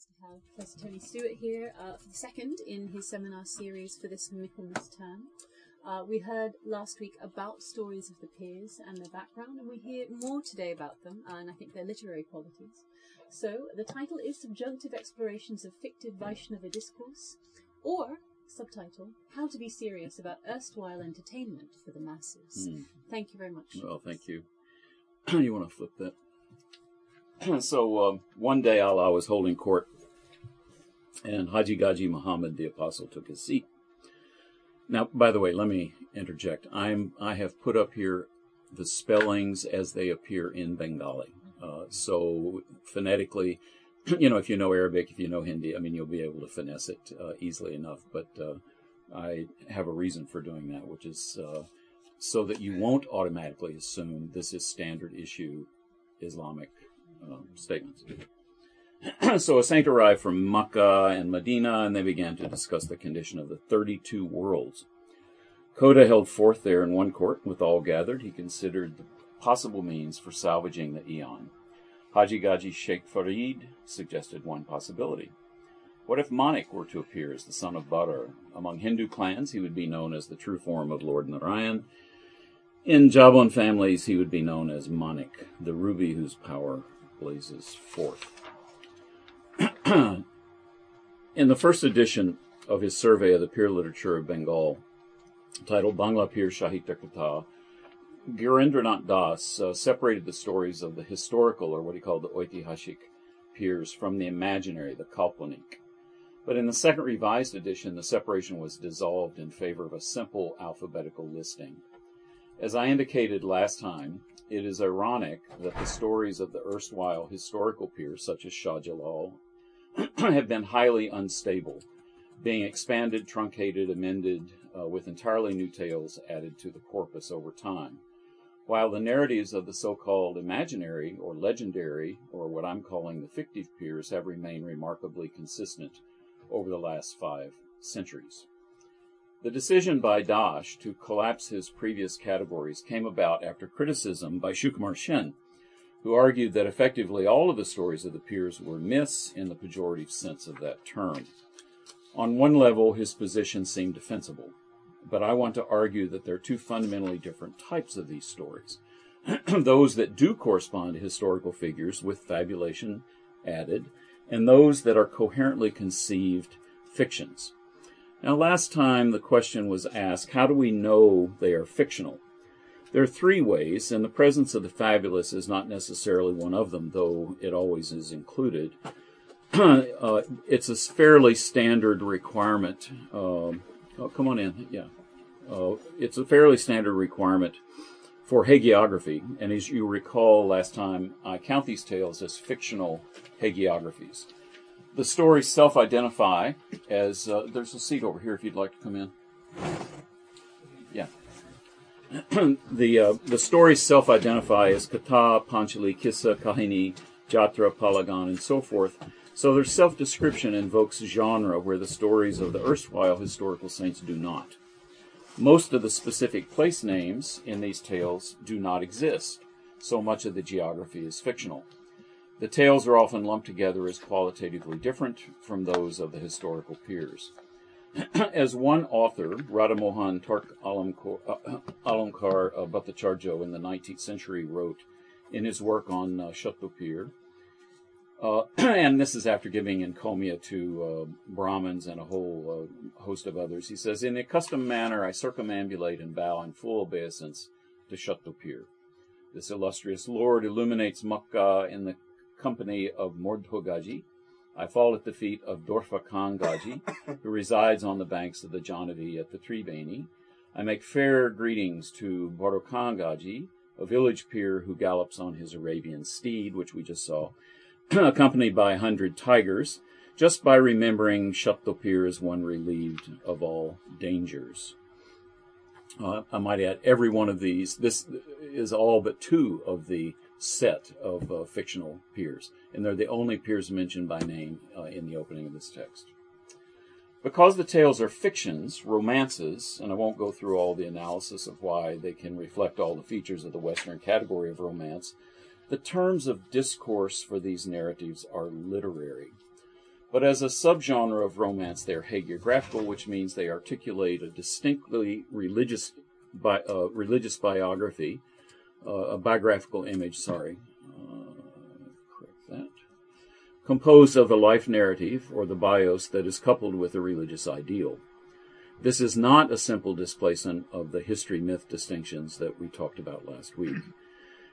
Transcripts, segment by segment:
pleased to have Professor Tony Stewart here uh, for the second in his seminar series for this Michaelmas term. Uh, we heard last week about stories of the pirs and their background, and we hear more today about them, and I think their literary qualities. So, the title is Subjunctive Explorations of Fictive Vaishnava Discourse, or subtitle, How to Be Serious About Erstwhile Entertainment for the Masses. Mm. Thank you very much. Well, thank you. you want to flip that? so, um, one day Allah was holding court, and Haji Gaji Muhammad the Apostle took his seat. Now, by the way, let me interject. I'm I have put up here the spellings as they appear in Bengali. Uh, so phonetically, you know, if you know Arabic, if you know Hindi, I mean, you'll be able to finesse it uh, easily enough. But uh, I have a reason for doing that, which is uh, so that you won't automatically assume this is standard issue Islamic um, statements. so a saint arrived from Makkah and Medina, and they began to discuss the condition of the 32 worlds. Koda held forth there in one court with all gathered. He considered the possible means for salvaging the eon. Haji Gaji Sheikh Farid suggested one possibility. What if Manik were to appear as the son of Badar? Among Hindu clans, he would be known as the true form of Lord Narayan. In Jabon families, he would be known as Manik, the ruby whose power blazes forth. In the first edition of his survey of the pir literature of Bengal, titled Bangla Pir Shahitya Katha, Girindranath Das uh, separated the stories of the historical, or what he called the Oitihashik, pirs from the imaginary, the Kalpanik. But in the second revised edition, the separation was dissolved in favor of a simple alphabetical listing. As I indicated last time, it is ironic that the stories of the erstwhile historical pirs, such as Shah Jalal, have been highly unstable, being expanded, truncated, amended, uh, with entirely new tales added to the corpus over time. While the narratives of the so called imaginary or legendary, or what I'm calling the fictive pirs, have remained remarkably consistent over the last five centuries. The decision by Das to collapse his previous categories came about after criticism by Sukumar Sen, who argued that effectively all of the stories of the pirs were myths in the pejorative sense of that term. On one level, his position seemed defensible, but I want to argue that there are two fundamentally different types of these stories. those that do correspond to historical figures with fabulation added, and those that are coherently conceived fictions. Now, last time the question was asked, how do we know they are fictional? There are three ways, and the presence of the fabulous is not necessarily one of them, though it always is included. uh, it's a fairly standard requirement. Um, oh, come on in. Yeah. Uh, it's a fairly standard requirement for hagiography. And as you recall last time, I count these tales as fictional hagiographies. The stories self identify as uh, there's a seat over here if you'd like to come in. Yeah. the uh, the stories self-identify as Katha, Panchali, Kissa, Kahini, Jatra, Palagan, and so forth. So their self-description invokes genre where the stories of the erstwhile historical saints do not. Most of the specific place names in these tales do not exist. So much of the geography is fictional. The tales are often lumped together as qualitatively different from those of the historical pirs. as one author, Radhamohan Tark Alamkar, uh, Alamkar uh, Bhattacharya in the 19th century wrote in his work on uh, Shattopir, uh, and this is after giving encomia to uh, Brahmins and a whole uh, host of others. He says, In a custom manner, I circumambulate and bow in full obeisance to Shattopir. This illustrious lord illuminates Makkah in the company of Mordhogaji, I fall at the feet of Dorfa Khan Gaji, who resides on the banks of the Jahnavi at the Tribeni. I make fair greetings to Borokan Gaji, a village pir who gallops on his Arabian steed, which we just saw, accompanied by a hundred tigers, just by remembering Shattopir is one relieved of all dangers. Uh, I might add, every one of these, this is all but two of the set of uh, fictional pirs, and they're the only pirs mentioned by name uh, in the opening of this text. Because the tales are fictions, romances, and I won't go through all the analysis of why they can reflect all the features of the Western category of romance, the terms of discourse for these narratives are literary. But as a subgenre of romance, they are hagiographical, which means they articulate a distinctly religious, bi- uh, religious biography, uh, a biographical image, sorry, uh, correct that, composed of a life narrative, or the bios, that is coupled with a religious ideal. This is not a simple displacement of the history myth distinctions that we talked about last week.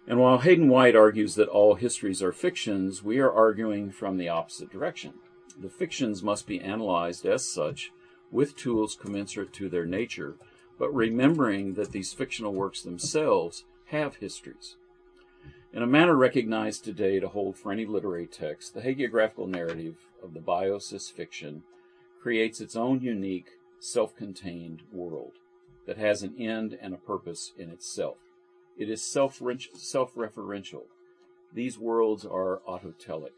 And while Hayden White argues that all histories are fictions, we are arguing from the opposite direction. The fictions must be analyzed as such with tools commensurate to their nature, but remembering that these fictional works themselves have histories. In a manner recognized today to hold for any literary text, the hagiographical narrative of the biosis fiction creates its own unique, self contained world that has an end and a purpose in itself. It is self referential. These worlds are autotelic.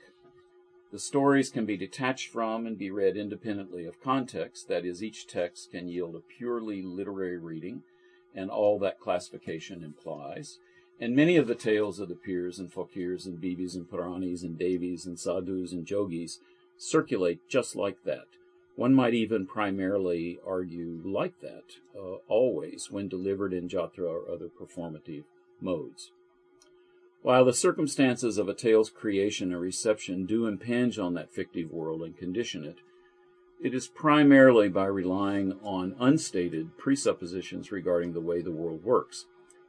The stories can be detached from and be read independently of context, that is, each text can yield a purely literary reading and all that classification implies. And many of the tales of the pirs and fakirs and bibis and puranis and devis and sadhus and jogis circulate just like that. One might even primarily argue like that, uh, always, when delivered in jatra or other performative modes. While the circumstances of a tale's creation and reception do impinge on that fictive world and condition it, it is primarily by relying on unstated presuppositions regarding the way the world works,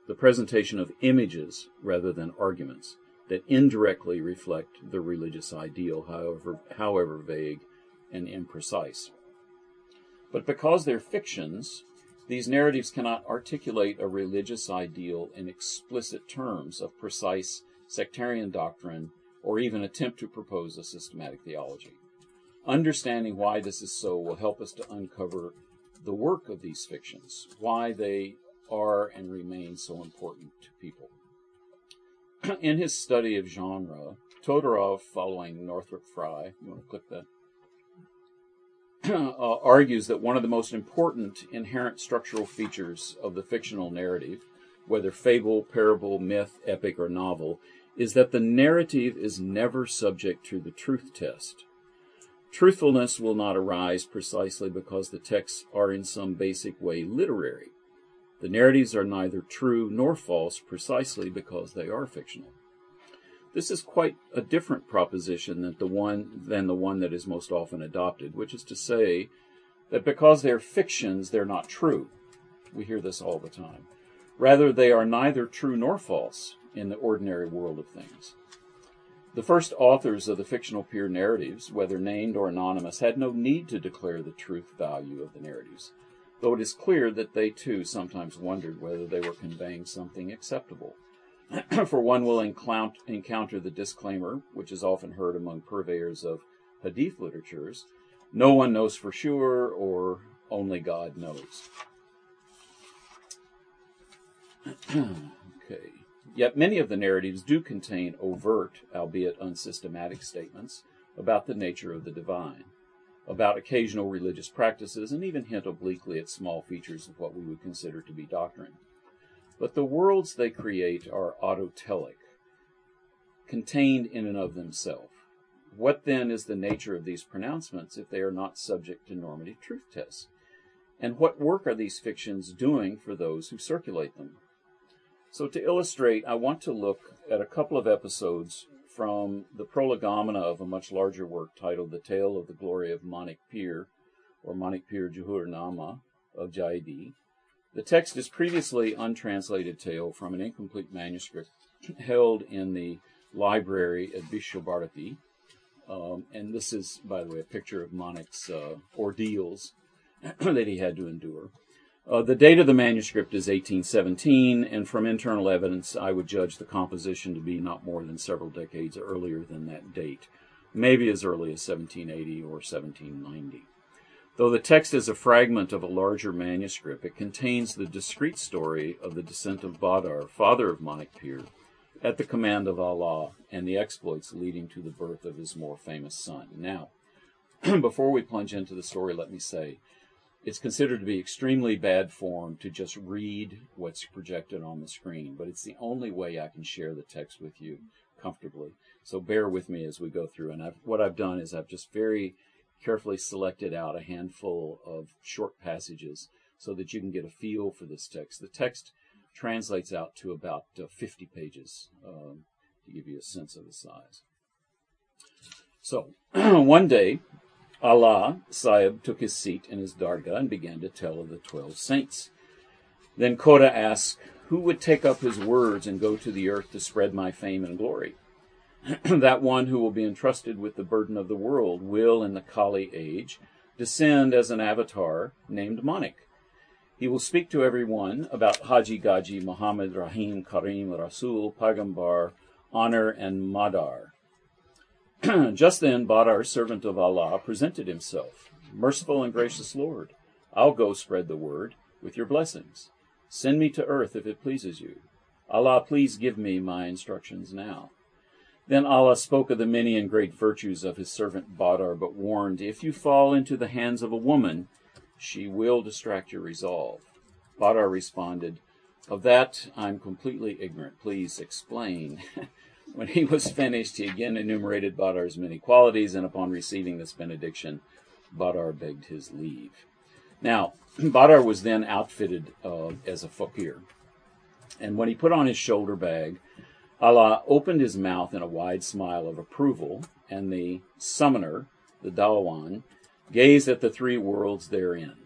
the presentation of images rather than arguments that indirectly reflect the religious ideal, however, however vague and imprecise. But because they're fictions, these narratives cannot articulate a religious ideal in explicit terms of precise sectarian doctrine or even attempt to propose a systematic theology. Understanding why this is so will help us to uncover the work of these fictions, why they are and remain so important to people. In his study of genre, Todorov, following Northrop Frye, you want to click that? uh, argues that one of the most important inherent structural features of the fictional narrative, whether fable, parable, myth, epic, or novel, is that the narrative is never subject to the truth test. Truthfulness will not arise precisely because the texts are in some basic way literary. The narratives are neither true nor false precisely because they are fictional. This is quite a different proposition than the one than the one that is most often adopted, which is to say that because they're fictions, they're not true. We hear this all the time. Rather, they are neither true nor false in the ordinary world of things. The first authors of the fictional pir narratives, whether named or anonymous, had no need to declare the truth value of the narratives, though it is clear that they too sometimes wondered whether they were conveying something acceptable. for one will encounter the disclaimer, which is often heard among purveyors of hadith literatures no one knows for sure, or only God knows. okay. Yet many of the narratives do contain overt, albeit unsystematic, statements about the nature of the divine, about occasional religious practices, and even hint obliquely at small features of what we would consider to be doctrine. But the worlds they create are autotelic, contained in and of themselves. What then is the nature of these pronouncements if they are not subject to normative truth tests? And what work are these fictions doing for those who circulate them? So, to illustrate, I want to look at a couple of episodes from the prolegomena of a much larger work titled The Tale of the Glory of Manik Pir, or Manik Pir Juhur Nama of Jaidi, the text is previously untranslated tale from an incomplete manuscript held in the library at Visva-Bharati. Um, and this is, by the way, a picture of Manik's uh, ordeals that he had to endure. Uh, the date of the manuscript is 1817, and from internal evidence, I would judge the composition to be not more than several decades earlier than that date, maybe as early as 1780 or 1790. Though the text is a fragment of a larger manuscript, it contains the discrete story of the descent of Badar, father of Manik Pir, at the command of Allah, and the exploits leading to the birth of his more famous son. Now, before we plunge into the story, let me say it's considered to be extremely bad form to just read what's projected on the screen, but it's the only way I can share the text with you comfortably. So bear with me as we go through. And I've, what I've done is I've just very carefully selected out a handful of short passages so that you can get a feel for this text. The text translates out to about uh, 50 pages um, to give you a sense of the size. So, one day, Allah Sahib took his seat in his dargah and began to tell of the twelve saints. Then Kota asked, Who would take up his words and go to the earth to spread my fame and glory? that one who will be entrusted with the burden of the world will, in the Kali age, descend as an avatar named Manik. He will speak to everyone about Haji Gaji, Muhammad, Rahim, Karim, Rasul, Pagambar, honor, and Madar. Just then, Badar, servant of Allah, presented himself. Merciful and gracious Lord, I'll go spread the word with your blessings. Send me to earth if it pleases you. Allah, please give me my instructions now. Then Allah spoke of the many and great virtues of his servant Badar, but warned, If you fall into the hands of a woman, she will distract your resolve. Badar responded, Of that I'm completely ignorant. Please explain. when he was finished, he again enumerated Badar's many qualities, and upon receiving this benediction, Badar begged his leave. Now, Badar was then outfitted uh, as a fakir. And when he put on his shoulder bag, Allah opened his mouth in a wide smile of approval, and the summoner, the Dawan, gazed at the three worlds therein.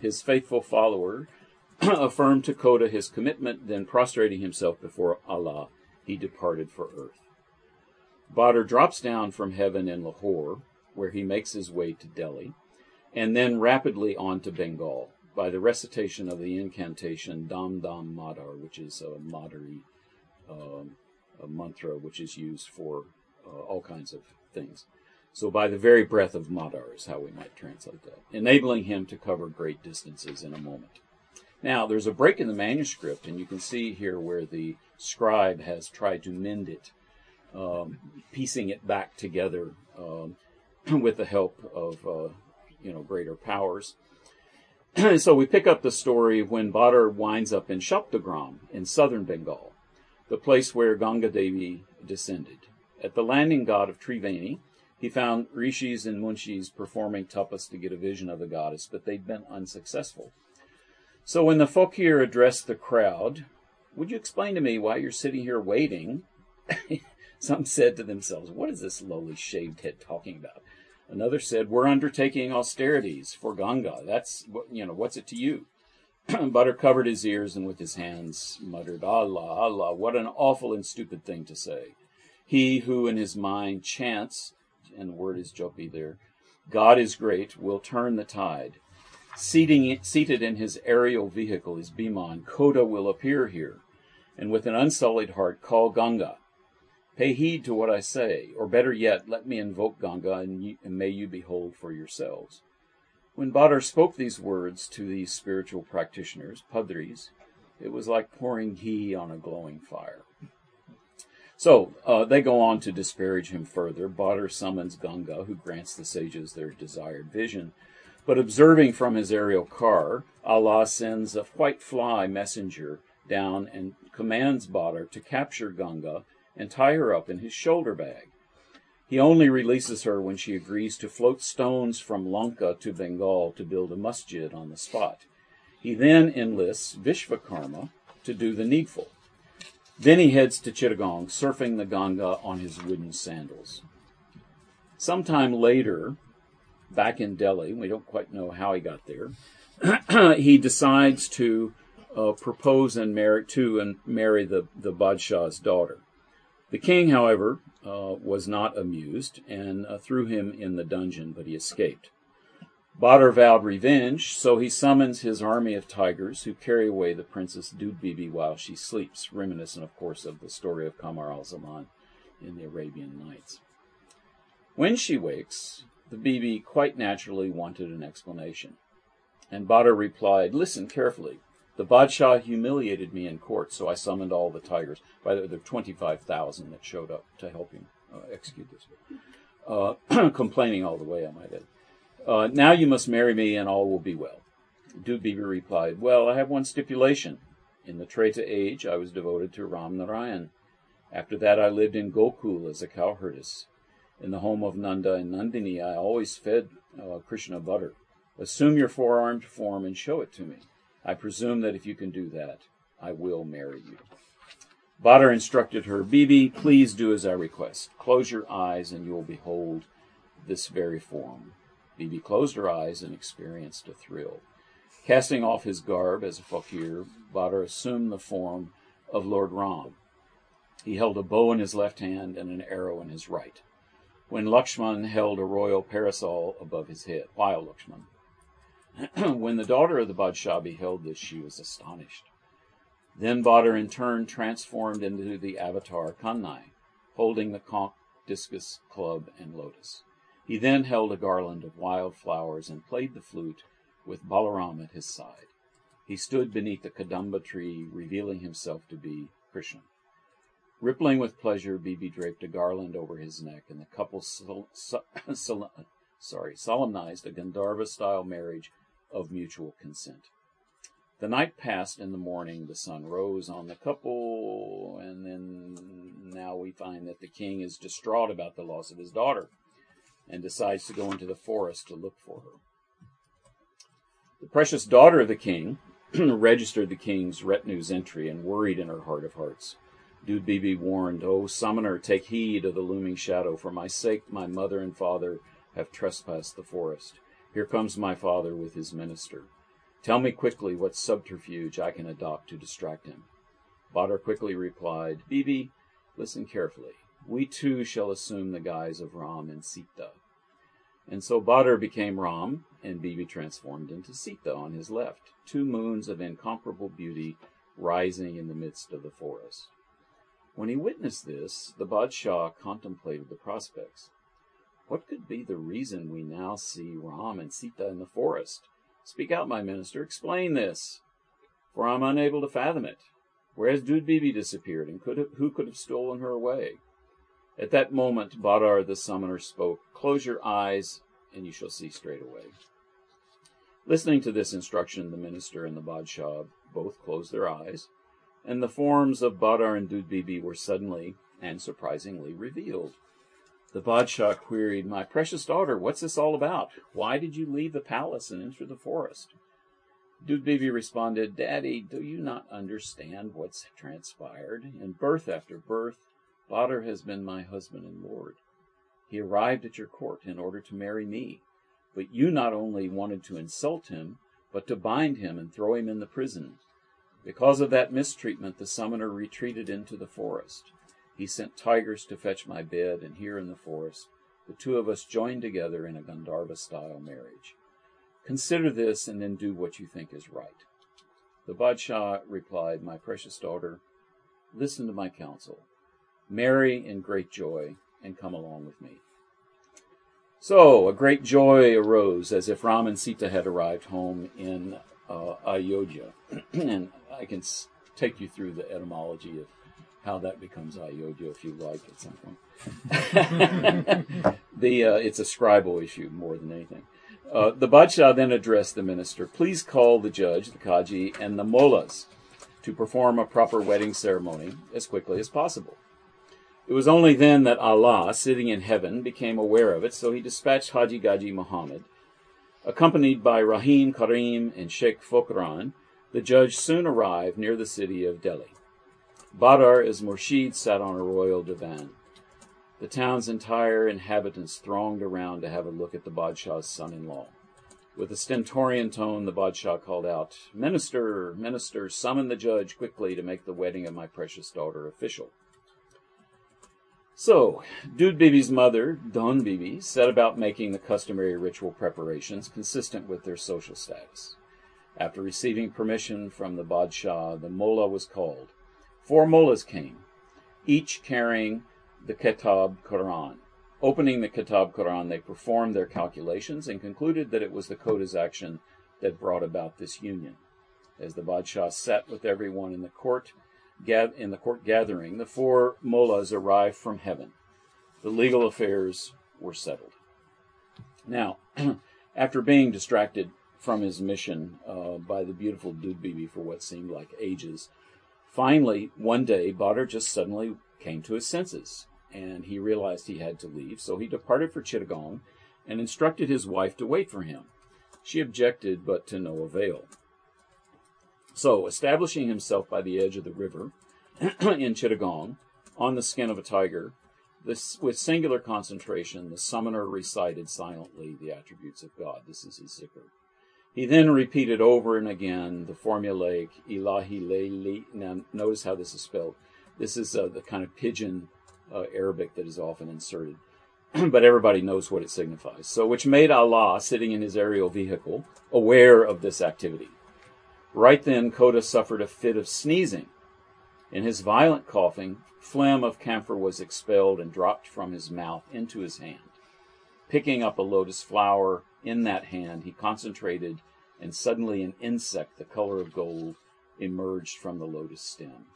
His faithful follower affirmed to Kota his commitment, then prostrating himself before Allah, he departed for earth. Badr drops down from heaven in Lahore, where he makes his way to Delhi, and then rapidly on to Bengal by the recitation of the incantation Dam Dam Madar, which is a Madari um, a mantra which is used for uh, all kinds of things. So, by the very breath of Madar is how we might translate that, enabling him to cover great distances in a moment. Now, there's a break in the manuscript, and you can see here where the scribe has tried to mend it, um, piecing it back together um, with the help of uh, you know greater powers. so we pick up the story when Badr winds up in Saptagram in southern Bengal the place where Ganga Devi descended. At the landing ghat of Triveni, he found rishis and munshis performing tapas to get a vision of the goddess, but they'd been unsuccessful. So when the fakir addressed the crowd, would you explain to me why you're sitting here waiting? Some said to themselves, What is this lowly shaved head talking about? Another said, We're undertaking austerities for Ganga. That's, what you know, what's it to you? Badr covered his ears and with his hands muttered, Allah, Allah, what an awful and stupid thing to say. He who in his mind chants, and the word is jopi there, God is great, will turn the tide. Seating, seated in his aerial vehicle, his Biman, Koda will appear here, and with an unsullied heart call Ganga. Pay heed to what I say, or better yet, let me invoke Ganga, and, and may you behold for yourselves. When Badr spoke these words to these spiritual practitioners, Padris, it was like pouring ghee on a glowing fire. So uh, they go on to disparage him further. Badr summons Ganga, who grants the sages their desired vision. But observing from his aerial car, Allah sends a white fly messenger down and commands Badr to capture Ganga and tie her up in his shoulder bag. He only releases her when she agrees to float stones from Lanka to Bengal to build a masjid on the spot. He then enlists Vishvakarma to do the needful. Then he heads to Chittagong, surfing the Ganga on his wooden sandals. Sometime later, back in Delhi, we don't quite know how he got there, he decides to uh, propose and marry to and marry the, the Badshah's daughter. The king, however, uh, was not amused and uh, threw him in the dungeon, but he escaped. Badr vowed revenge, so he summons his army of tigers who carry away the princess Dud Bibi while she sleeps, reminiscent, of course, of the story of Kamar al Zaman in the Arabian Nights. When she wakes, the Bibi quite naturally wanted an explanation. And Badr replied, Listen carefully. The Badshah humiliated me in court, so I summoned all the tigers. By the way, there were 25,000 that showed up to help him uh, execute this. Uh, complaining all the way, I might add. Uh, now you must marry me and all will be well. Dud Bibi replied, Well, I have one stipulation. In the Treta age, I was devoted to Ram Narayan. After that, I lived in Gokul as a cowherdess. In the home of Nanda and Nandini, I always fed uh, Krishna butter. Assume your four-armed form and show it to me. I presume that if you can do that, I will marry you. Badar instructed her, Bibi, please do as I request. Close your eyes and you will behold this very form. Bibi closed her eyes and experienced a thrill. Casting off his garb as a fakir, Badar assumed the form of Lord Ram. He held a bow in his left hand and an arrow in his right, when Lakshman held a royal parasol above his head, while Lakshman. when the daughter of the Badshah beheld this, she was astonished. Then Badar in turn transformed into the avatar Kanai, holding the conch, discus, club, and lotus. He then held a garland of wild flowers and played the flute with Balaram at his side. He stood beneath the Kadamba tree, revealing himself to be Krishna. Rippling with pleasure, Bibi draped a garland over his neck, and the couple sol- sol- sorry, solemnized a Gandharva-style marriage of mutual consent. The night passed. In the morning, the sun rose on the couple, and then now we find that the king is distraught about the loss of his daughter and decides to go into the forest to look for her. The precious daughter of the king registered the king's retinue's entry and worried in her heart of hearts. Dud Bibi warned, O summoner, take heed of the looming shadow. For my sake, my mother and father have trespassed the forest. Here comes my father with his minister. Tell me quickly what subterfuge I can adopt to distract him. Badar quickly replied, Bibi, listen carefully. We too shall assume the guise of Ram and Sita. And so Badar became Ram, and Bibi transformed into Sita on his left, two moons of incomparable beauty rising in the midst of the forest. When he witnessed this, the Badshah contemplated the prospects. What could be the reason we now see Ram and Sita in the forest? Speak out, my minister. Explain this, for I am unable to fathom it. Where has Dud disappeared, and could have, who could have stolen her away? At that moment, Badar the summoner spoke, Close your eyes, and you shall see straight away. Listening to this instruction, the minister and the Badshah both closed their eyes, and the forms of Badar and Dud Bibi were suddenly and surprisingly revealed. The Badshah queried, My precious daughter, what's this all about? Why did you leave the palace and enter the forest? Dud Bibi responded, Daddy, do you not understand what's transpired? In birth after birth, Badar has been my husband and lord. He arrived at your court in order to marry me, but you not only wanted to insult him, but to bind him and throw him in the prison. Because of that mistreatment, the summoner retreated into the forest. He sent tigers to fetch my bed, and here in the forest, the two of us joined together in a Gandharva style marriage. Consider this, and then do what you think is right. The Badshah replied, My precious daughter, listen to my counsel. Marry in great joy, and come along with me. So, a great joy arose as if Ram and Sita had arrived home in uh, Ayodhya. and I can take you through the etymology of how that becomes Ayodhya if you like at some point. the uh, it's a scribal issue more than anything. Uh, the Badshah then addressed the minister. Please call the judge, the Kaji, and the Mollahs to perform a proper wedding ceremony as quickly as possible. It was only then that Allah, sitting in heaven, became aware of it, so he dispatched Haji Gaji Muhammad. Accompanied by Rahim Karim and Sheikh Fokran, the judge soon arrived near the city of Delhi. Badar as Murshid sat on a royal divan. The town's entire inhabitants thronged around to have a look at the Badshah's son-in-law. With a stentorian tone, the Badshah called out, Minister, minister, summon the judge quickly to make the wedding of my precious daughter official. So, Dud Bibi's mother, Don Bibi, set about making the customary ritual preparations consistent with their social status. After receiving permission from the Badshah, the Mullah was called. Four mullahs came, each carrying the Kitab Quran. Opening the Kitab Quran, they performed their calculations and concluded that it was the Koda's action that brought about this union. As the Badshah sat with everyone in the court, in the court gathering, the four mullahs arrived from heaven. The legal affairs were settled. Now, after being distracted from his mission uh, by the beautiful Dud Bibi for what seemed like ages, finally, one day, Badr just suddenly came to his senses, and he realized he had to leave, so he departed for Chittagong and instructed his wife to wait for him. She objected, but to no avail. So, establishing himself by the edge of the river in Chittagong, on the skin of a tiger, this, with singular concentration, the summoner recited silently the attributes of God. This is his zikr. He then repeated over and again the formulaic ilahi leili. Now, notice how this is spelled. This is uh, the kind of pidgin uh, Arabic that is often inserted, but everybody knows what it signifies. So, which made Allah, sitting in his aerial vehicle, aware of this activity. Right then, Kota suffered a fit of sneezing. In his violent coughing, phlegm of camphor was expelled and dropped from his mouth into his hand. Picking up a lotus flower in that hand, he concentrated, and suddenly an insect the color of gold emerged from the lotus stem.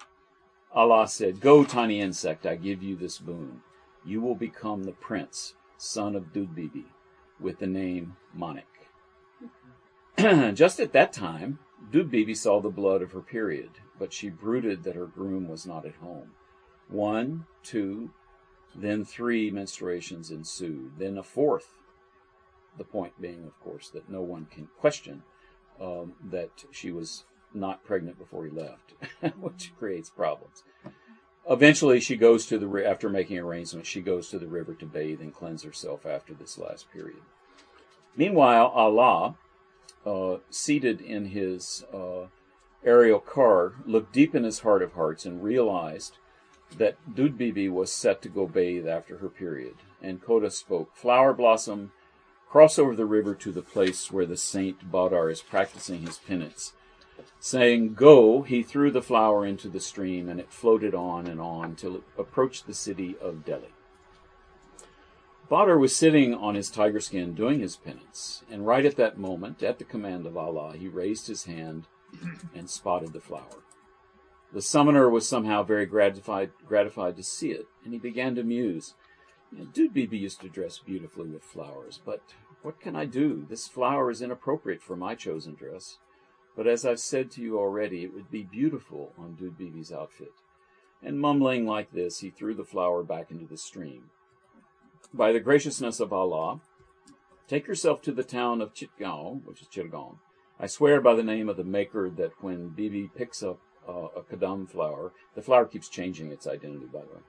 Allah said, Go, tiny insect, I give you this boon. You will become the prince, son of Dudbibi, with the name Manik. Just at that time, Dudbibi saw the blood of her period, but she brooded that her groom was not at home. One, two, then three menstruations ensued, then a fourth. The point being, of course, that no one can question um, that she was not pregnant before he left, which creates problems. Eventually, she goes to the after making arrangements. She goes to the river to bathe and cleanse herself after this last period. Meanwhile, Allah, uh, seated in his uh, aerial car, looked deep in his heart of hearts and realized that Dudbibi was set to go bathe after her period. And Koda spoke, Flower Blossom, cross over the river to the place where the saint Badar is practicing his penance. Saying, Go, he threw the flower into the stream, and it floated on and on till it approached the city of Delhi. Badr was sitting on his tiger skin doing his penance, and right at that moment, at the command of Allah, he raised his hand and spotted the flower. The summoner was somehow very gratified, gratified to see it, and he began to muse. You know, Dudbibi used to dress beautifully with flowers, but what can I do? This flower is inappropriate for my chosen dress. But as I've said to you already, it would be beautiful on Dudbibi's outfit. And mumbling like this, he threw the flower back into the stream. By the graciousness of Allah, take yourself to the town of Chittagong, which is Chittagong. I swear by the name of the Maker that when Bibi picks up uh, a kadam flower. The flower keeps changing its identity, by the way.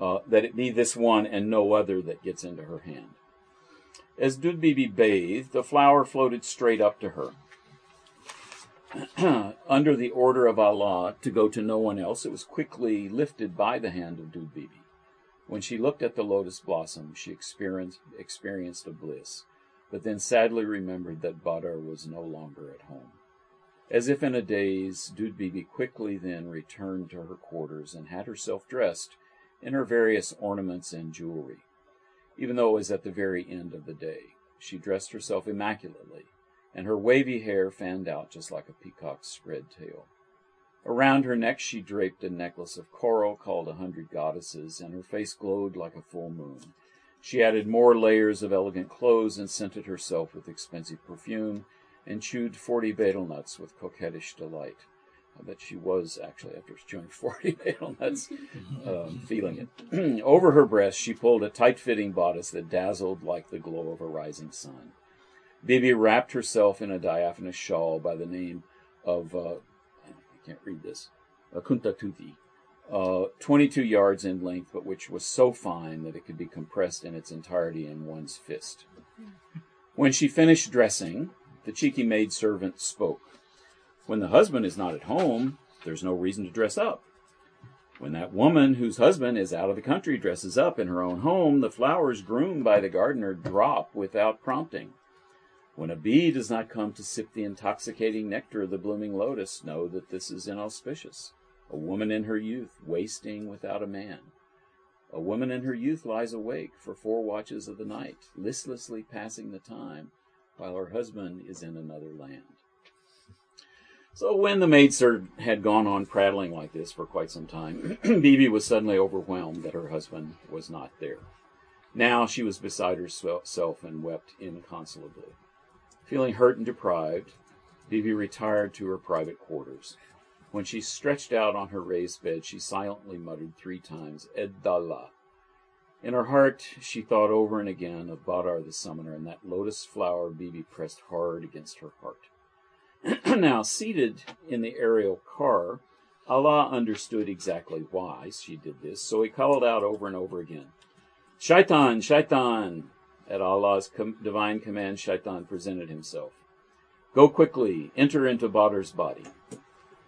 Uh, that it be this one and no other that gets into her hand. As Dudbibi bathed, the flower floated straight up to her. Under the order of Allah to go to no one else, it was quickly lifted by the hand of Dudbibi. When she looked at the lotus blossom, she experienced, experienced a bliss, but then sadly remembered that Badar was no longer at home. As if in a daze, Dudbibi quickly then returned to her quarters and had herself dressed in her various ornaments and jewelry. Even though it was at the very end of the day, she dressed herself immaculately, and her wavy hair fanned out just like a peacock's red tail. Around her neck she draped a necklace of coral called a hundred goddesses, and her face glowed like a full moon. She added more layers of elegant clothes and scented herself with expensive perfume, and chewed forty betel nuts with coquettish delight. I bet she was actually, after chewing 40 betel nuts, um, feeling it. Over her breast, she pulled a tight fitting bodice that dazzled like the glow of a rising sun. Bibi wrapped herself in a diaphanous shawl by the name of, uh, can't read this, a kuntatuti, uh, 22 yards in length, but which was so fine that it could be compressed in its entirety in one's fist. When she finished dressing, the cheeky maid servant spoke. When the husband is not at home, there's no reason to dress up. When that woman whose husband is out of the country dresses up in her own home, the flowers groomed by the gardener drop without prompting. When a bee does not come to sip the intoxicating nectar of the blooming lotus, know that this is inauspicious. A woman in her youth, wasting without a man. A woman in her youth lies awake for four watches of the night, listlessly passing the time, while her husband is in another land. So when the maidservant had gone on prattling like this for quite some time, Bibi was suddenly overwhelmed that her husband was not there. Now she was beside herself and wept inconsolably. Feeling hurt and deprived, Bibi retired to her private quarters. When she stretched out on her raised bed, she silently muttered three times, Eddallah. In her heart, she thought over and again of Badar the summoner and that lotus flower Bibi pressed hard against her heart. now, seated in the aerial car, Allah understood exactly why she did this, so he called out over and over again, Shaitan, Shaitan! At Allah's com- divine command, Shaitan presented himself. Go quickly, enter into Badar's body.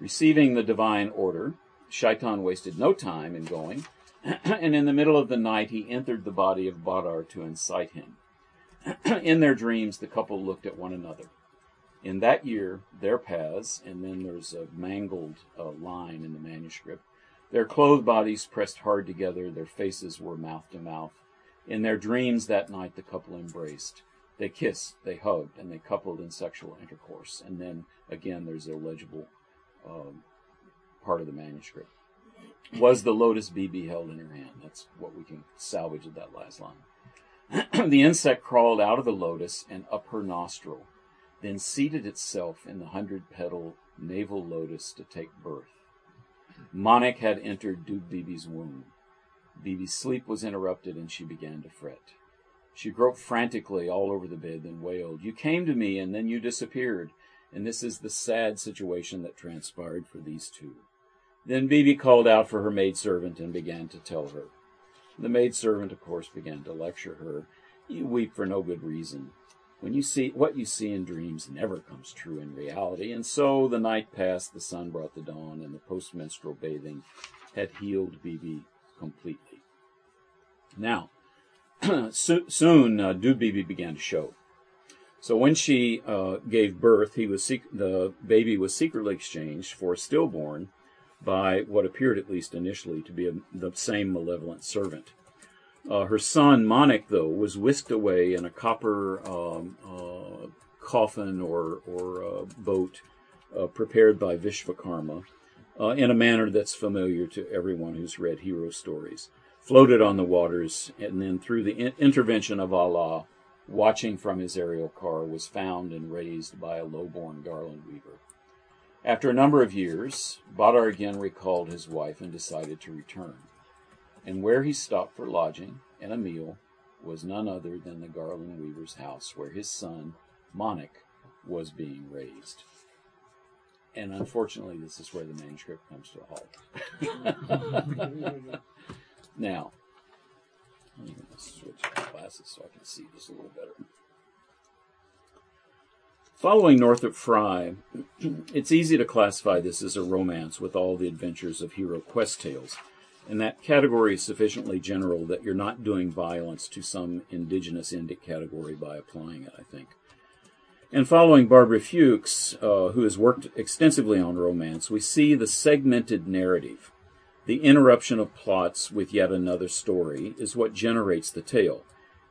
Receiving the divine order, Shaitan wasted no time in going, and in the middle of the night he entered the body of Badar to incite him. in their dreams, the couple looked at one another. In that year, their paths, and then there's a mangled uh, line in the manuscript, their clothed bodies pressed hard together, their faces were mouth to mouth. In their dreams that night, the couple embraced. They kissed, they hugged, and they coupled in sexual intercourse. And then again, there's a legible um, part of the manuscript. Was the lotus Bibi held in her hand? That's what we can salvage of that last line. the insect crawled out of the lotus and up her nostril, then seated itself in the hundred petal navel lotus to take birth. Manik had entered Dub Bibi's womb. Bibi's sleep was interrupted and she began to fret. She groped frantically all over the bed, then wailed, You came to me and then you disappeared. And this is the sad situation that transpired for these two. Then Bibi called out for her maidservant and began to tell her. The maidservant, of course, began to lecture her. You weep for no good reason. When you see what you see in dreams never comes true in reality. And so the night passed, the sun brought the dawn, and the postmenstrual bathing had healed Bibi completely. Now, soon uh, Dub Bibi began to show. So when she uh, gave birth, he was sec- the baby was secretly exchanged for a stillborn by what appeared, at least initially, to be a, the same malevolent servant. Uh, her son Manik, though, was whisked away in a copper um, uh, coffin or or uh, boat uh, prepared by Vishvakarma uh, in a manner that's familiar to everyone who's read hero stories. Floated on the waters, and then through the in- intervention of Allah, watching from his aerial car, was found and raised by a lowborn garland weaver. After a number of years, Badar again recalled his wife and decided to return. And where he stopped for lodging and a meal was none other than the garland weaver's house, where his son, Manik, was being raised. And unfortunately, this is where the manuscript comes to a halt. now, I'm going to switch glasses so I can see this a little better. Following Northrop Frye, it's easy to classify this as a romance with all the adventures of hero quest tales. And that category is sufficiently general that you're not doing violence to some indigenous Indic category by applying it, I think. And following Barbara Fuchs, uh, who has worked extensively on romance, we see the segmented narrative. The interruption of plots with yet another story is what generates the tale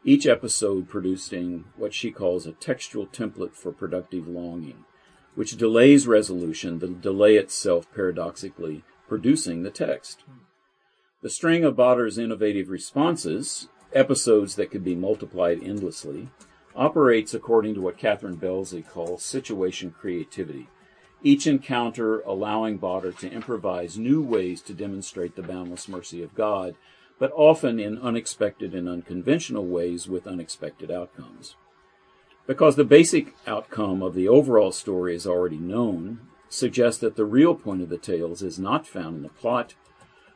each episode producing what she calls a textual template for productive longing, which delays resolution, the delay itself paradoxically producing the text. The string of Badar's innovative responses, episodes that could be multiplied endlessly, operates according to what Catherine Belsey calls situation creativity, each encounter allowing Badar to improvise new ways to demonstrate the boundless mercy of God but often in unexpected and unconventional ways with unexpected outcomes. Because the basic outcome of the overall story is already known, suggests that the real point of the tales is not found in the plot,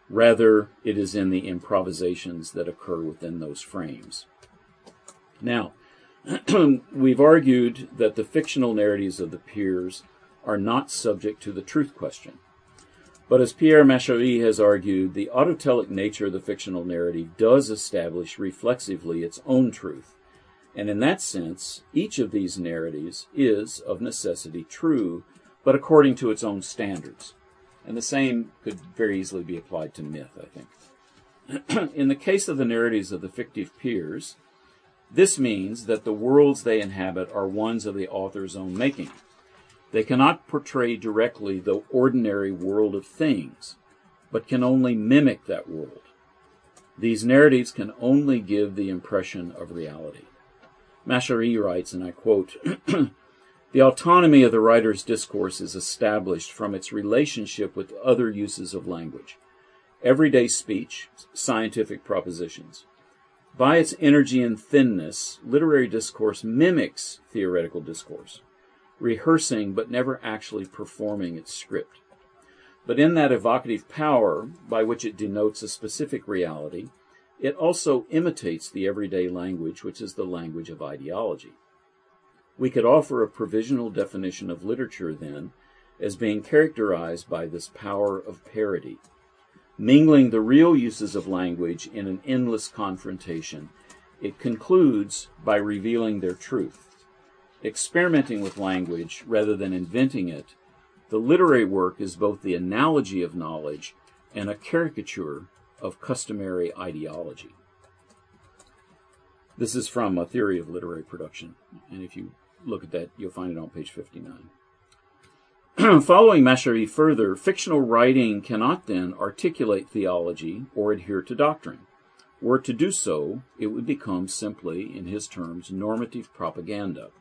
rather, it is in the improvisations that occur within those frames. Now, we've argued that the fictional narratives of the pirs are not subject to the truth question. But as Pierre Macherey has argued, the autotelic nature of the fictional narrative does establish reflexively its own truth. And in that sense, each of these narratives is, of necessity, true, but according to its own standards. And the same could very easily be applied to myth, I think. in the case of the narratives of the fictive pirs, this means that the worlds they inhabit are ones of the author's own making they cannot portray directly the ordinary world of things, but can only mimic that world. These narratives can only give the impression of reality. Macherey writes, and I quote, The autonomy of the writer's discourse is established from its relationship with other uses of language, everyday speech, scientific propositions. By its energy and thinness, literary discourse mimics theoretical discourse, rehearsing but never actually performing its script. But in that evocative power by which it denotes a specific reality, it also imitates the everyday language, which is the language of ideology. We could offer a provisional definition of literature, then, as being characterized by this power of parody, mingling the real uses of language in an endless confrontation. It concludes by revealing their truth. Experimenting with language rather than inventing it, the literary work is both the analogy of knowledge and a caricature of customary ideology. This is from a theory of literary production, and if you look at that, you'll find it on page 59. Following Macherey further, fictional writing cannot then articulate theology or adhere to doctrine. Were to do so, it would become simply, in his terms, normative propaganda.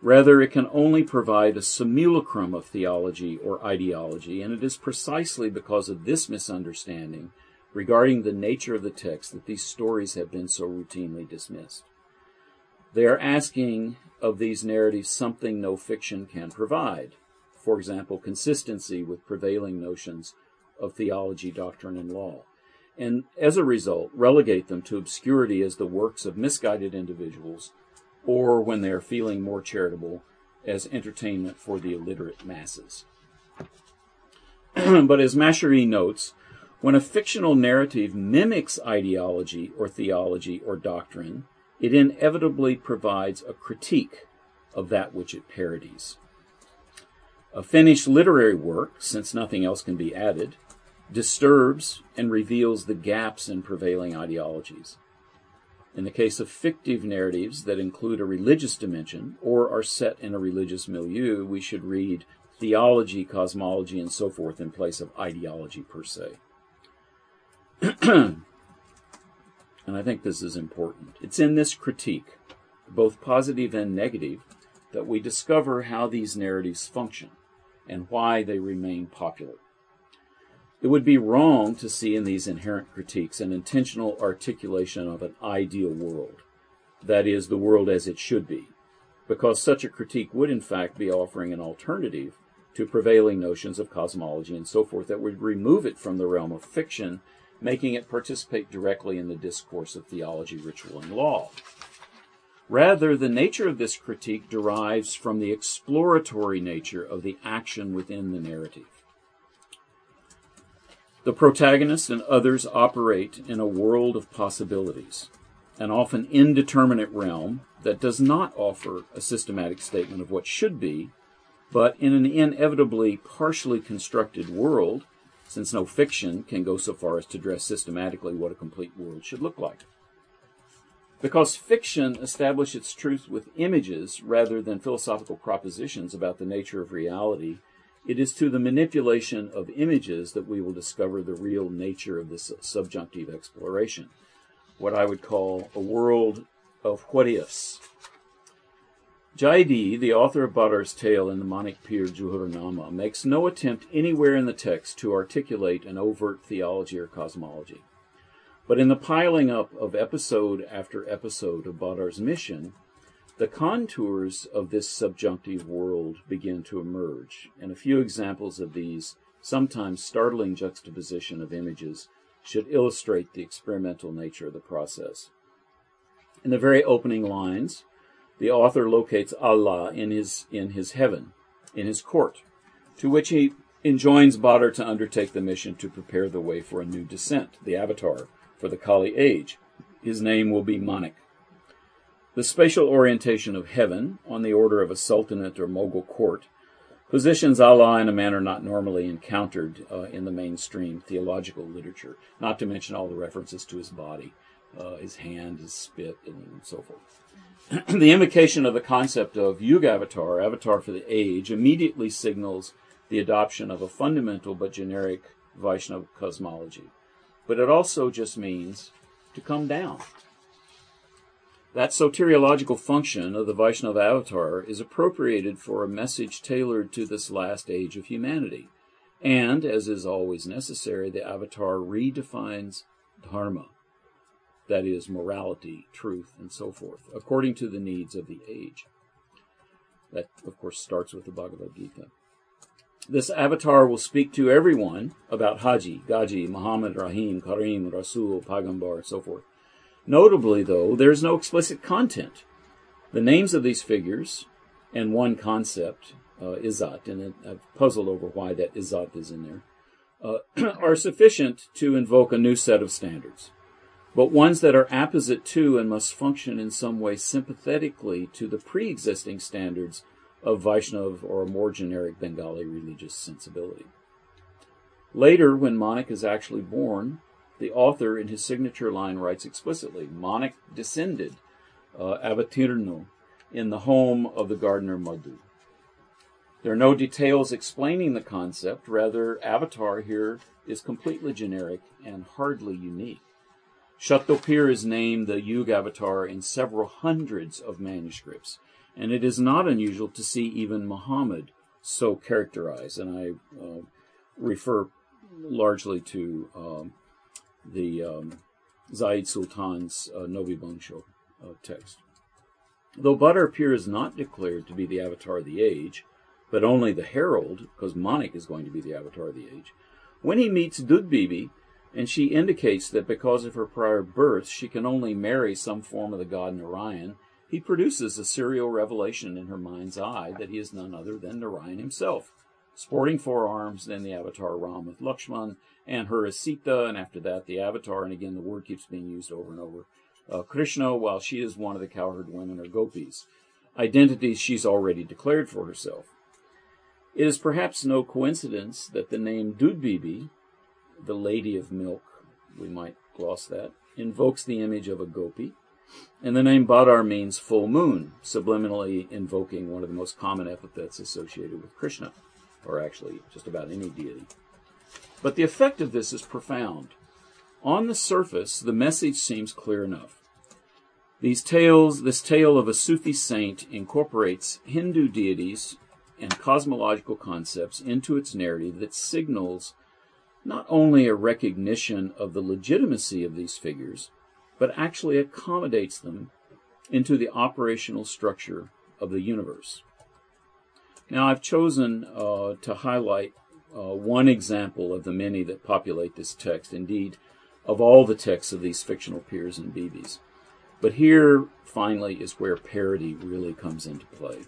Rather, it can only provide a simulacrum of theology or ideology, and it is precisely because of this misunderstanding regarding the nature of the text that these stories have been so routinely dismissed. They are asking of these narratives something no fiction can provide. For example, consistency with prevailing notions of theology, doctrine, and law. And as a result, relegate them to obscurity as the works of misguided individuals, or when they are feeling more charitable, as entertainment for the illiterate masses. but as Macherey notes, when a fictional narrative mimics ideology or theology or doctrine, it inevitably provides a critique of that which it parodies. A finished literary work, since nothing else can be added, disturbs and reveals the gaps in prevailing ideologies. In the case of fictive narratives that include a religious dimension or are set in a religious milieu, we should read theology, cosmology, and so forth in place of ideology per se. and I think this is important. It's in this critique, both positive and negative, that we discover how these narratives function and why they remain popular. It would be wrong to see in these inherent critiques an intentional articulation of an ideal world, that is, the world as it should be, because such a critique would in fact be offering an alternative to prevailing notions of cosmology and so forth that would remove it from the realm of fiction making it participate directly in the discourse of theology, ritual, and law. Rather, the nature of this critique derives from the exploratory nature of the action within the narrative. The protagonist and others operate in a world of possibilities, an often indeterminate realm that does not offer a systematic statement of what should be, but in an inevitably partially constructed world since no fiction can go so far as to dress systematically what a complete world should look like. Because fiction establishes its truth with images rather than philosophical propositions about the nature of reality, it is to the manipulation of images that we will discover the real nature of this subjunctive exploration, what I would call a world of what ifs, Jaidi, the author of Badar's tale in the Manik Pir Juhurnama, makes no attempt anywhere in the text to articulate an overt theology or cosmology. But in the piling up of episode after episode of Badar's mission, the contours of this subjunctive world begin to emerge, and a few examples of these sometimes startling juxtaposition of images should illustrate the experimental nature of the process. In the very opening lines, the author locates Allah in his in his heaven, in his court, to which he enjoins Badr to undertake the mission to prepare the way for a new descent, the avatar, for the Kali age. His name will be Manik. The spatial orientation of heaven, on the order of a sultanate or mogul court, positions Allah in a manner not normally encountered uh, in the mainstream theological literature, not to mention all the references to his body, uh, his hand, his spit, and so forth. the invocation of the concept of Yuga Avatar, avatar for the age, immediately signals the adoption of a fundamental but generic Vaishnava cosmology. But it also just means to come down. That soteriological function of the Vaishnava avatar is appropriated for a message tailored to this last age of humanity. And, as is always necessary, the avatar redefines dharma, that is, morality, truth, and so forth, according to the needs of the age. That, of course, starts with the Bhagavad Gita. This avatar will speak to everyone about Haji, Gaji, Muhammad, Rahim, Karim, Rasul, Pagambar, and so forth. Notably, though, there is no explicit content. The names of these figures and one concept, uh, Izat, and I've puzzled over why that Izat is in there, uh, are sufficient to invoke a new set of standards, but ones that are apposite to and must function in some way sympathetically to the pre existing standards of Vaishnav or a more generic Bengali religious sensibility. Later, when Manik is actually born, the author in his signature line writes explicitly Manik descended uh, Avatirno in the home of the gardener Madhu. There are no details explaining the concept, rather, Avatar here is completely generic and hardly unique. Shatopir is named the Yug Avatar in several hundreds of manuscripts, and it is not unusual to see even Muhammad so characterized. And I uh, refer largely to um, the um, Sayyid Sultan's uh, Novi uh, text. Though Badar Pir is not declared to be the avatar of the age, but only the herald, because Manik is going to be the avatar of the age, when he meets Dud Bibi, and she indicates that because of her prior birth she can only marry some form of the god Narayan, he produces a serial revelation in her mind's eye that he is none other than Narayan himself, sporting four arms, then the avatar Ram with Lakshman, and her is Sita, and after that the avatar, and again the word keeps being used over and over. Uh, Krishna, while she is one of the cowherd women or gopis, identities she's already declared for herself. It is perhaps no coincidence that the name Dudbibi, the Lady of Milk, we might gloss that, invokes the image of a gopi, and the name Badar means full moon, subliminally invoking one of the most common epithets associated with Krishna, or actually just about any deity. But the effect of this is profound. On the surface, the message seems clear enough. These tales, this tale of a Sufi saint incorporates Hindu deities and cosmological concepts into its narrative that signals not only a recognition of the legitimacy of these figures, but actually accommodates them into the operational structure of the universe. Now, I've chosen uh, to highlight uh, one example of the many that populate this text, indeed, of all the texts of these fictional pirs and bibis. But here, finally, is where parody really comes into play.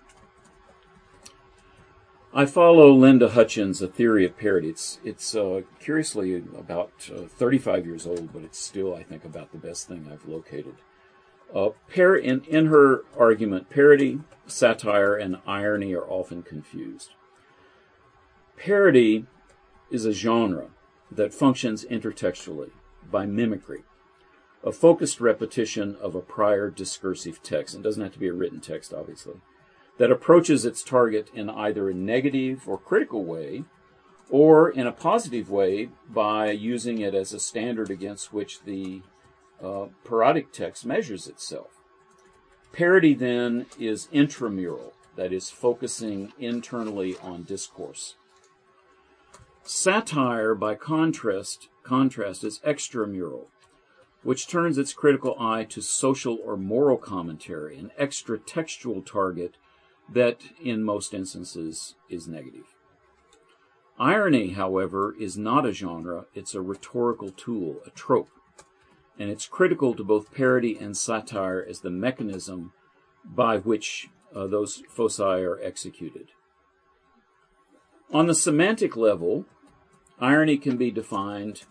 I follow Linda Hutcheon's A Theory of Parody. It's, it's uh, curiously about uh, 35 years old, but it's still, I think, about the best thing I've located. Uh, par- in, in her argument, parody, satire, and irony are often confused. Parody is a genre that functions intertextually by mimicry, a focused repetition of a prior discursive text. It doesn't have to be a written text, obviously that approaches its target in either a negative or critical way, or in a positive way by using it as a standard against which the uh, parodic text measures itself. Parody then is intramural, that is, focusing internally on discourse. Satire, by contrast, contrast is extramural, which turns its critical eye to social or moral commentary, an extra textual target that in most instances is negative. Irony, however, is not a genre, it's a rhetorical tool, a trope, and it's critical to both parody and satire as the mechanism by which uh, those foci are executed. On the semantic level, irony can be defined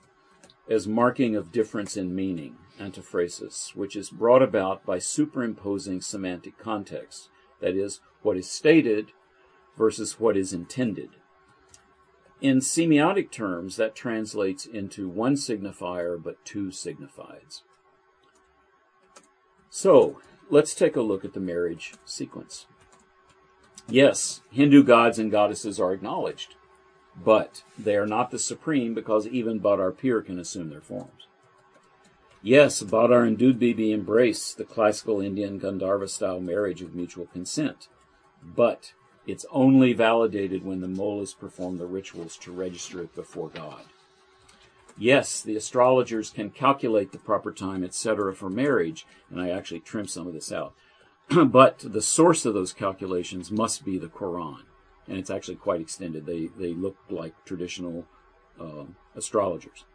as marking of difference in meaning, antiphrasis, which is brought about by superimposing semantic context, that is, what is stated versus what is intended. In semiotic terms, that translates into one signifier but two signifieds. So, let's take a look at the marriage sequence. Yes, Hindu gods and goddesses are acknowledged, but they are not the supreme because even Badar Pir can assume their forms. Yes, Badar and Dudbibi embrace the classical Indian Gandharva style marriage of mutual consent, but it's only validated when the mullahs perform the rituals to register it before God. Yes, the astrologers can calculate the proper time, etc., for marriage, and I actually trimmed some of this out. but the source of those calculations must be the Quran, and it's actually quite extended. They they look like traditional uh, astrologers,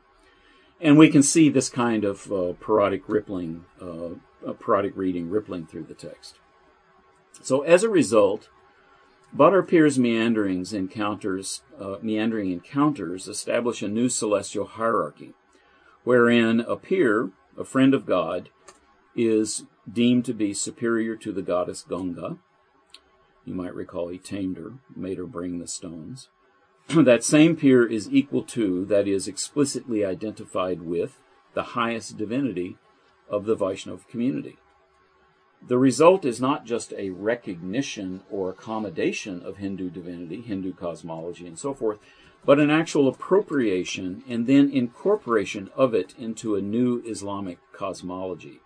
and we can see this kind of uh, parodic rippling, uh, parodic reading rippling through the text. So as a result, Pir's meanderings encounters, uh, meandering encounters establish a new celestial hierarchy, wherein a pir, a friend of God, is deemed to be superior to the goddess Ganga. You might recall he tamed her, made her bring the stones. that same pir is equal to, that is, explicitly identified with, the highest divinity of the Vaishnav community. The result is not just a recognition or accommodation of Hindu divinity, Hindu cosmology, and so forth, but an actual appropriation and then incorporation of it into a new Islamic cosmology.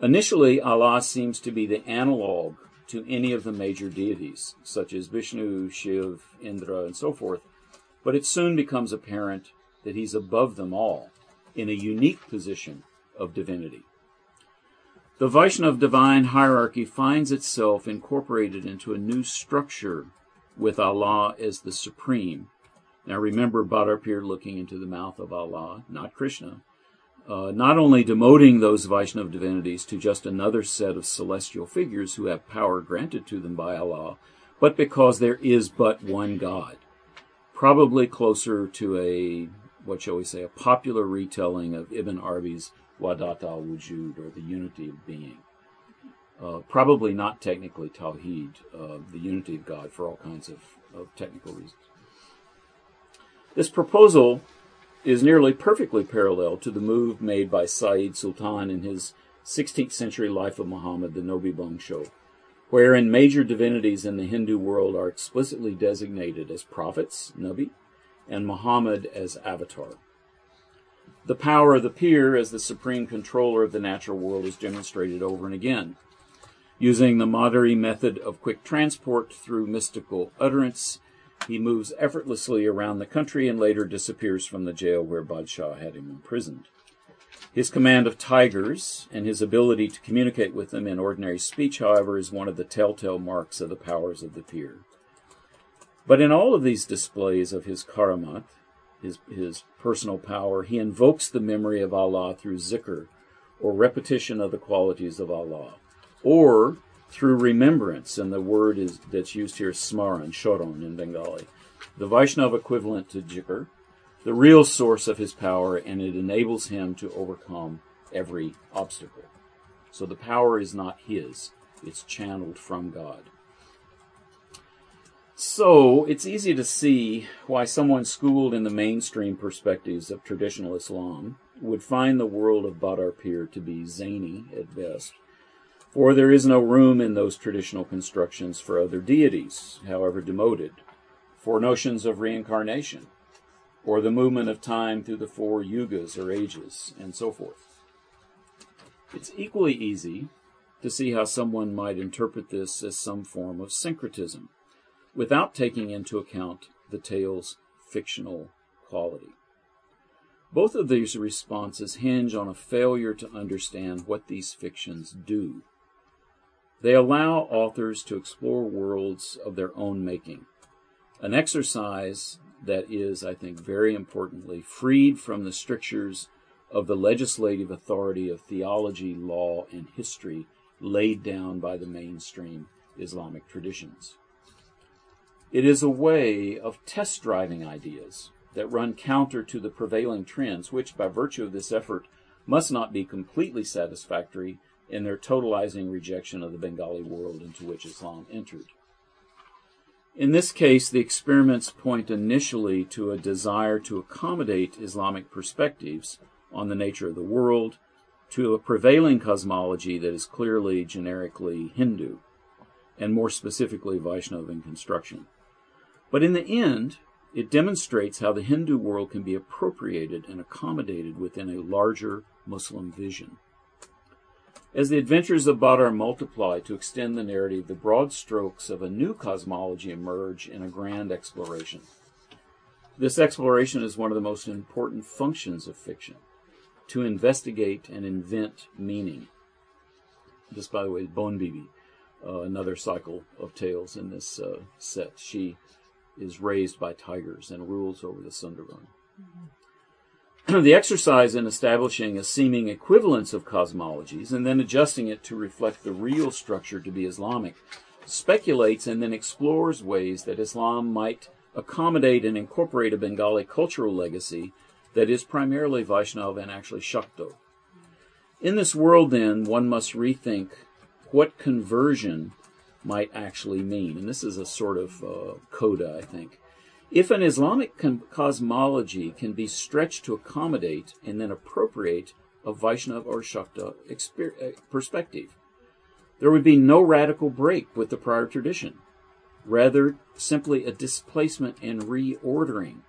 Initially, Allah seems to be the analog to any of the major deities, such as Vishnu, Shiv, Indra, and so forth, but it soon becomes apparent that he's above them all in a unique position of divinity. The Vaishnav divine hierarchy finds itself incorporated into a new structure with Allah as the supreme. Now remember Badar looking into the mouth of Allah, not Krishna, uh, not only demoting those Vaishnav divinities to just another set of celestial figures who have power granted to them by Allah, but because there is but one God. Probably closer to a, what shall we say, a popular retelling of Ibn Arabi's Wahdat al Wujud, or the unity of being. Uh, probably not technically Tawheed, uh, the unity of God, for all kinds of, of technical reasons. This proposal is nearly perfectly parallel to the move made by Sayyid Sultan in his 16th century Life of Muhammad, the Nobi Bangsho, wherein major divinities in the Hindu world are explicitly designated as prophets, Nabi, and Muhammad as avatar. The power of the pir as the supreme controller of the natural world is demonstrated over and again. Using the Madari method of quick transport through mystical utterance, he moves effortlessly around the country and later disappears from the jail where Badshah had him imprisoned. His command of tigers and his ability to communicate with them in ordinary speech, however, is one of the telltale marks of the powers of the pir. But in all of these displays of his karamat, his, his personal power, he invokes the memory of Allah through zikr, or repetition of the qualities of Allah, or through remembrance, and the word is that's used here smaran, shoron in Bengali, the Vaishnav equivalent to zikr, the real source of his power, and it enables him to overcome every obstacle. So the power is not his, it's channeled from God. So it's easy to see why someone schooled in the mainstream perspectives of traditional Islam would find the world of Badar Pir to be zany at best, for there is no room in those traditional constructions for other deities, however demoted, for notions of reincarnation, or the movement of time through the four yugas or ages, and so forth. It's equally easy to see how someone might interpret this as some form of syncretism without taking into account the tale's fictional quality. Both of these responses hinge on a failure to understand what these fictions do. They allow authors to explore worlds of their own making, an exercise that is, I think, very importantly, freed from the strictures of the legislative authority of theology, law, and history laid down by the mainstream Islamic traditions. It is a way of test driving ideas that run counter to the prevailing trends, which, by virtue of this effort, must not be completely satisfactory in their totalizing rejection of the Bengali world into which Islam entered. In this case, the experiments point initially to a desire to accommodate Islamic perspectives on the nature of the world to a prevailing cosmology that is clearly generically Hindu, and more specifically Vaishnav in construction. But in the end, It demonstrates how the Hindu world can be appropriated and accommodated within a larger Muslim vision. As the adventures of Badr multiply to extend the narrative, the broad strokes of a new cosmology emerge in a grand exploration. This exploration is one of the most important functions of fiction to investigate and invent meaning. This, by the way, is Bon Bibi, uh, another cycle of tales in this uh, set. She is raised by tigers and rules over the Sundaban. Mm-hmm. the exercise in establishing a seeming equivalence of cosmologies and then adjusting it to reflect the real structure to be Islamic speculates and then explores ways that Islam might accommodate and incorporate a Bengali cultural legacy that is primarily Vaishnav and actually Shakto. In this world, then, one must rethink what conversion might actually mean. And this is a sort of uh, coda, I think. If an Islamic cosmology can be stretched to accommodate and then appropriate a Vaishnav or Shakta exper- uh, perspective, there would be no radical break with the prior tradition rather simply a displacement and reordering.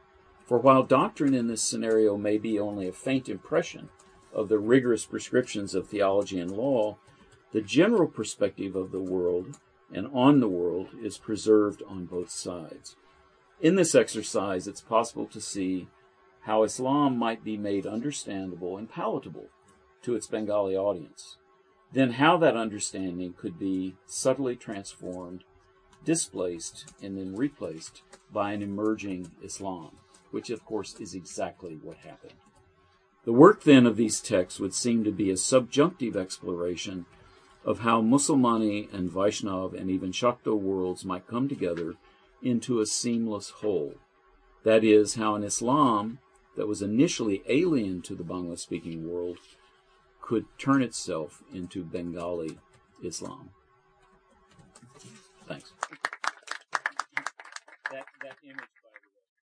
For while doctrine in this scenario may be only a faint impression of the rigorous prescriptions of theology and law, the general perspective of the world and on the world is preserved on both sides. In this exercise, it's possible to see how Islam might be made understandable and palatable to its Bengali audience. Then, how that understanding could be subtly transformed displaced and then replaced by an emerging Islam, which of course is exactly what happened. The work then of these texts would seem to be a subjunctive exploration of how Musulmani and Vaishnav and even Shakto worlds might come together into a seamless whole. That is, how an Islam that was initially alien to the Bangla speaking world could turn itself into Bengali Islam. Thanks. That, that image